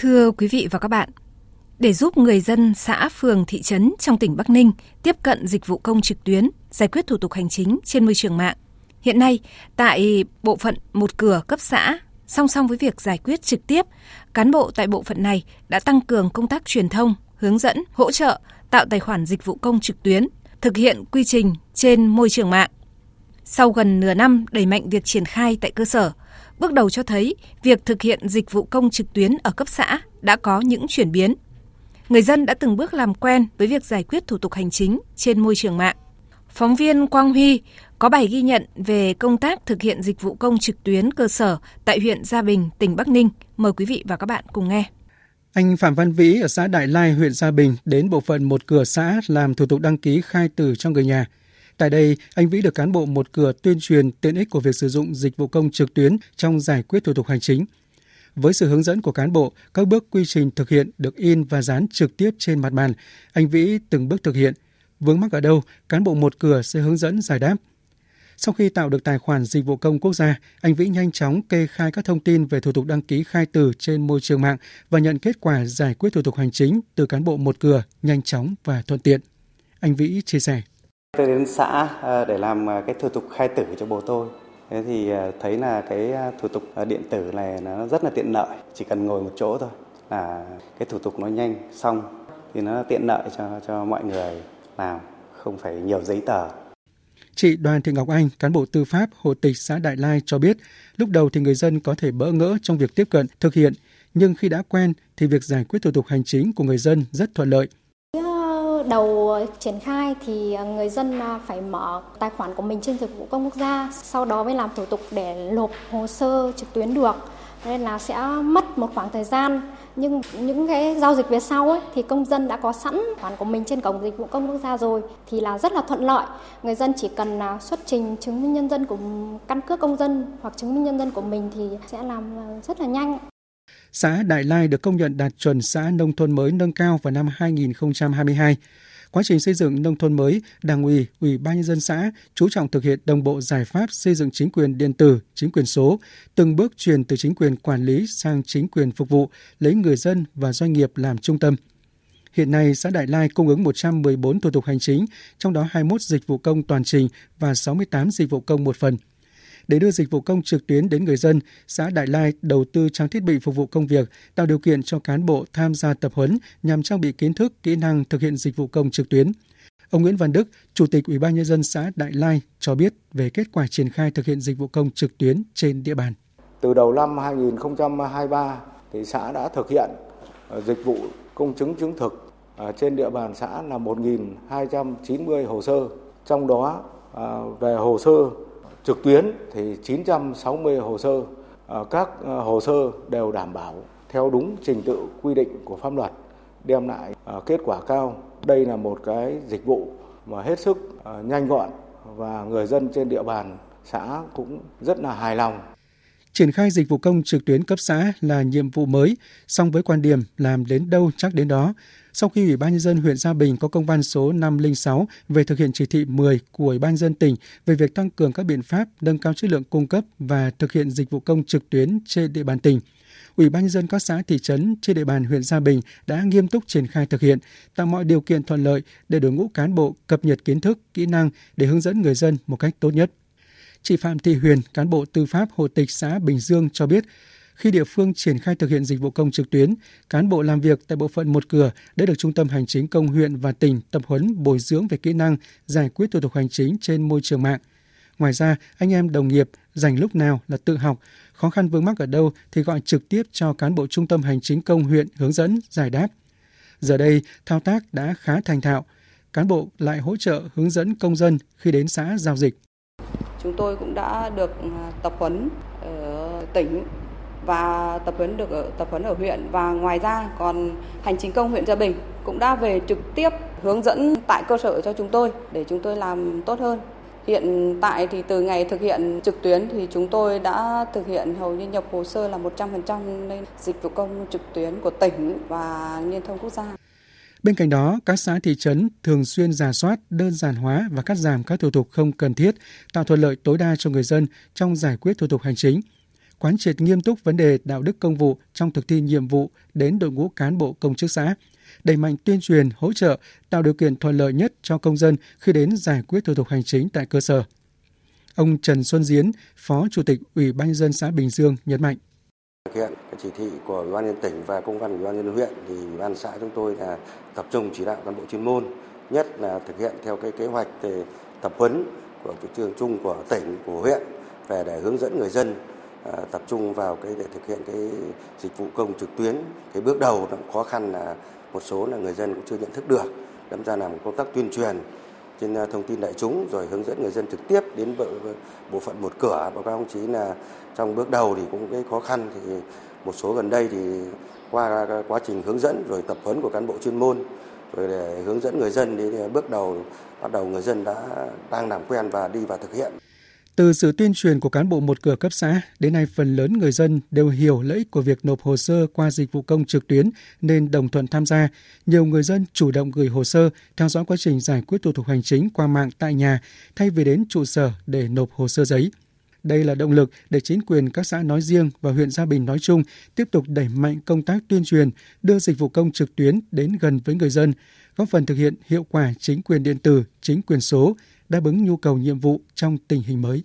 Thưa quý vị và các bạn, để giúp người dân xã, phường, thị trấn trong tỉnh Bắc Ninh tiếp cận dịch vụ công trực tuyến, giải quyết thủ tục hành chính trên môi trường mạng, hiện nay tại bộ phận một cửa cấp xã, song song với việc giải quyết trực tiếp, cán bộ tại bộ phận này đã tăng cường công tác truyền thông, hướng dẫn, hỗ trợ, tạo tài khoản dịch vụ công trực tuyến, thực hiện quy trình trên môi trường mạng. Sau gần nửa năm đẩy mạnh việc triển khai tại cơ sở, bước đầu cho thấy việc thực hiện dịch vụ công trực tuyến ở cấp xã đã có những chuyển biến. Người dân đã từng bước làm quen với việc giải quyết thủ tục hành chính trên môi trường mạng. Phóng viên Quang Huy có bài ghi nhận về công tác thực hiện dịch vụ công trực tuyến cơ sở tại huyện Gia Bình, tỉnh Bắc Ninh. Mời quý vị và các bạn cùng nghe. Anh Phạm Văn Vĩ ở xã Đại Lai, huyện Gia Bình đến bộ phận một cửa xã làm thủ tục đăng ký khai tử cho người nhà. Tại đây, anh Vĩ được cán bộ một cửa tuyên truyền tiện ích của việc sử dụng dịch vụ công trực tuyến trong giải quyết thủ tục hành chính. Với sự hướng dẫn của cán bộ, các bước quy trình thực hiện được in và dán trực tiếp trên mặt bàn. Anh Vĩ từng bước thực hiện. Vướng mắc ở đâu, cán bộ một cửa sẽ hướng dẫn giải đáp. Sau khi tạo được tài khoản dịch vụ công quốc gia, anh Vĩ nhanh chóng kê khai các thông tin về thủ tục đăng ký khai tử trên môi trường mạng và nhận kết quả giải quyết thủ tục hành chính từ cán bộ một cửa nhanh chóng và thuận tiện. Anh Vĩ chia sẻ. Tôi đến xã ờ, để làm ờ, cái thủ tục khai tử cho bố tôi. Thế thì ờ, thấy là cái thủ tục điện tử này nó rất là tiện lợi, chỉ cần ngồi một chỗ thôi là cái thủ tục nó nhanh xong thì nó tiện lợi cho cho mọi người làm, không phải nhiều giấy tờ. Chị Đoàn Thị Ngọc Anh, cán bộ tư pháp hộ tịch xã Đại Lai cho biết, lúc đầu thì người dân có thể bỡ ngỡ trong việc tiếp cận, thực hiện, nhưng khi đã quen thì việc giải quyết thủ tục hành chính của người dân rất thuận lợi đầu ờ, triển khai thì ờ, người dân ờ, phải mở tài khoản của mình trên dịch vụ công quốc gia, sau đó mới làm thủ tục để nộp hồ sơ trực tuyến được. Nên là sẽ mất một khoảng thời gian nhưng những cái giao dịch về sau ấy, thì công dân đã có sẵn khoản của mình trên cổng dịch vụ công quốc gia rồi thì là rất là thuận lợi. Người dân chỉ cần xuất trình chứng minh nhân dân của căn cước công dân hoặc chứng minh nhân dân của mình thì sẽ làm rất là nhanh. Xã Đại Lai được công nhận đạt chuẩn xã nông thôn mới nâng cao vào năm 2022. Quá trình xây dựng nông thôn mới, Đảng ủy, Ủy ban nhân dân xã chú trọng thực hiện đồng bộ giải pháp xây dựng chính quyền điện tử, chính quyền số, từng bước chuyển từ chính quyền quản lý sang chính quyền phục vụ, lấy người dân và doanh nghiệp làm trung tâm. Hiện nay, xã Đại Lai cung ứng 114 thủ tục hành chính, trong đó 21 dịch vụ công toàn trình và 68 dịch vụ công một phần – để đưa dịch vụ công trực tuyến đến người dân, xã Đại Lai đầu tư trang thiết bị phục vụ công việc, tạo điều kiện cho cán bộ tham gia tập huấn nhằm trang bị kiến thức, kỹ năng thực hiện dịch vụ công trực tuyến. Ông Nguyễn Văn Đức, Chủ tịch Ủy ban nhân dân xã Đại Lai cho biết về kết quả triển khai thực hiện dịch vụ công trực tuyến trên địa bàn. Từ đầu năm 2023 thì xã đã thực hiện ờ, dịch vụ công chứng chứng thực ờ, trên địa bàn xã là 1.290 hồ sơ, trong đó ờ, về hồ sơ trực tuyến thì 960 hồ sơ, à, các à, hồ sơ đều đảm bảo theo đúng trình tự quy định của pháp luật, đem lại à, kết quả cao. Đây là một cái dịch vụ mà hết sức nhanh gọn và người dân trên địa bàn xã cũng rất là hài lòng. Triển khai dịch vụ công trực tuyến cấp xã là nhiệm vụ mới, song với quan điểm làm đến đâu chắc đến đó. Sau khi Ủy ban nhân dân huyện Gia Bình có công văn số 506 về thực hiện chỉ thị 10 của Ủy ban dân tỉnh về việc tăng cường các biện pháp nâng cao chất lượng cung cấp và thực hiện dịch vụ công trực tuyến trên địa bàn tỉnh. Ủy ban nhân dân các xã thị trấn trên địa bàn huyện Gia Bình đã nghiêm túc triển khai thực hiện, tạo mọi điều kiện thuận lợi để đội ngũ cán bộ cập nhật kiến thức, kỹ năng để hướng dẫn người dân một cách tốt nhất. Chị Phạm Thị Huyền, cán bộ tư pháp hộ tịch xã Bình Dương cho biết, khi địa phương triển khai thực hiện dịch vụ công trực tuyến, cán bộ làm việc tại bộ phận một cửa đã được Trung tâm Hành chính công huyện và tỉnh tập huấn bồi dưỡng về kỹ năng giải quyết thủ tục hành chính trên môi trường mạng. Ngoài ra, anh em đồng nghiệp dành lúc nào là tự học, khó khăn vướng mắc ở đâu thì gọi trực tiếp cho cán bộ Trung tâm Hành chính công huyện hướng dẫn, giải đáp. Giờ đây, thao tác đã khá thành thạo. Cán bộ lại hỗ trợ hướng dẫn công dân khi đến xã giao dịch. Chúng tôi cũng đã được à, tập huấn ở tỉnh và tập huấn được ở, tập huấn ở huyện và ngoài ra còn hành chính công huyện Gia Bình cũng đã về trực tiếp hướng dẫn tại cơ sở cho chúng tôi để chúng tôi làm tốt hơn. Hiện tại thì từ ngày thực hiện trực tuyến thì chúng tôi đã thực hiện hầu như nhập hồ sơ là 100% lên dịch vụ công trực tuyến của tỉnh và liên thông quốc gia. Bên cạnh đó, các xã thị trấn thường xuyên giả soát, đơn giản hóa và cắt giảm các thủ tục không cần thiết, tạo thuận lợi tối đa cho người dân trong giải quyết thủ tục hành chính – quán triệt nghiêm túc vấn đề đạo đức công vụ trong thực thi nhiệm vụ đến đội ngũ cán bộ công chức xã, đẩy mạnh tuyên truyền, hỗ trợ, tạo điều kiện thuận lợi nhất cho công dân khi đến giải quyết thủ tục hành chính tại cơ sở. Ông Trần Xuân Diến, Phó Chủ tịch Ủy ban nhân dân xã Bình Dương nhấn mạnh. Thực hiện cái chỉ thị của Ủy ban nhân tỉnh và công văn Ủy ban nhân huyện thì Ủy ban xã chúng tôi là tập trung chỉ đạo cán bộ chuyên môn, nhất là thực hiện theo cái kế hoạch về tập huấn của chủ trương chung của tỉnh, của huyện về để hướng dẫn người dân à, tập trung vào cái để thực hiện cái dịch vụ công trực tuyến. Cái bước đầu nó khó khăn là một số là người dân cũng chưa nhận thức được, đâm ra làm công tác tuyên truyền trên à, thông tin đại chúng rồi hướng dẫn người dân trực tiếp đến bộ, bộ phận một cửa báo cáo ông chí là trong bước đầu thì cũng cái khó khăn thì một số gần đây thì qua quá trình hướng dẫn rồi tập huấn của cán bộ chuyên môn rồi để hướng dẫn người dân đến à, bước đầu bắt đầu người dân đã đang làm quen và đi vào thực hiện. Từ sự tuyên truyền của cán bộ một cửa cấp xã, đến nay phần lớn người dân đều hiểu lợi ích của việc nộp hồ sơ qua dịch vụ công trực tuyến nên đồng thuận tham gia. Nhiều người dân chủ động gửi hồ sơ, theo dõi quá trình giải quyết thủ tục hành chính qua mạng tại nhà thay vì đến trụ sở để nộp hồ sơ giấy. Đây là động lực để chính quyền các xã nói riêng và huyện Gia Bình nói chung tiếp tục đẩy mạnh công tác tuyên truyền, đưa dịch vụ công trực tuyến đến gần với người dân, góp phần thực hiện hiệu quả chính quyền điện tử, chính quyền số, đáp ứng nhu cầu nhiệm vụ trong tình hình mới.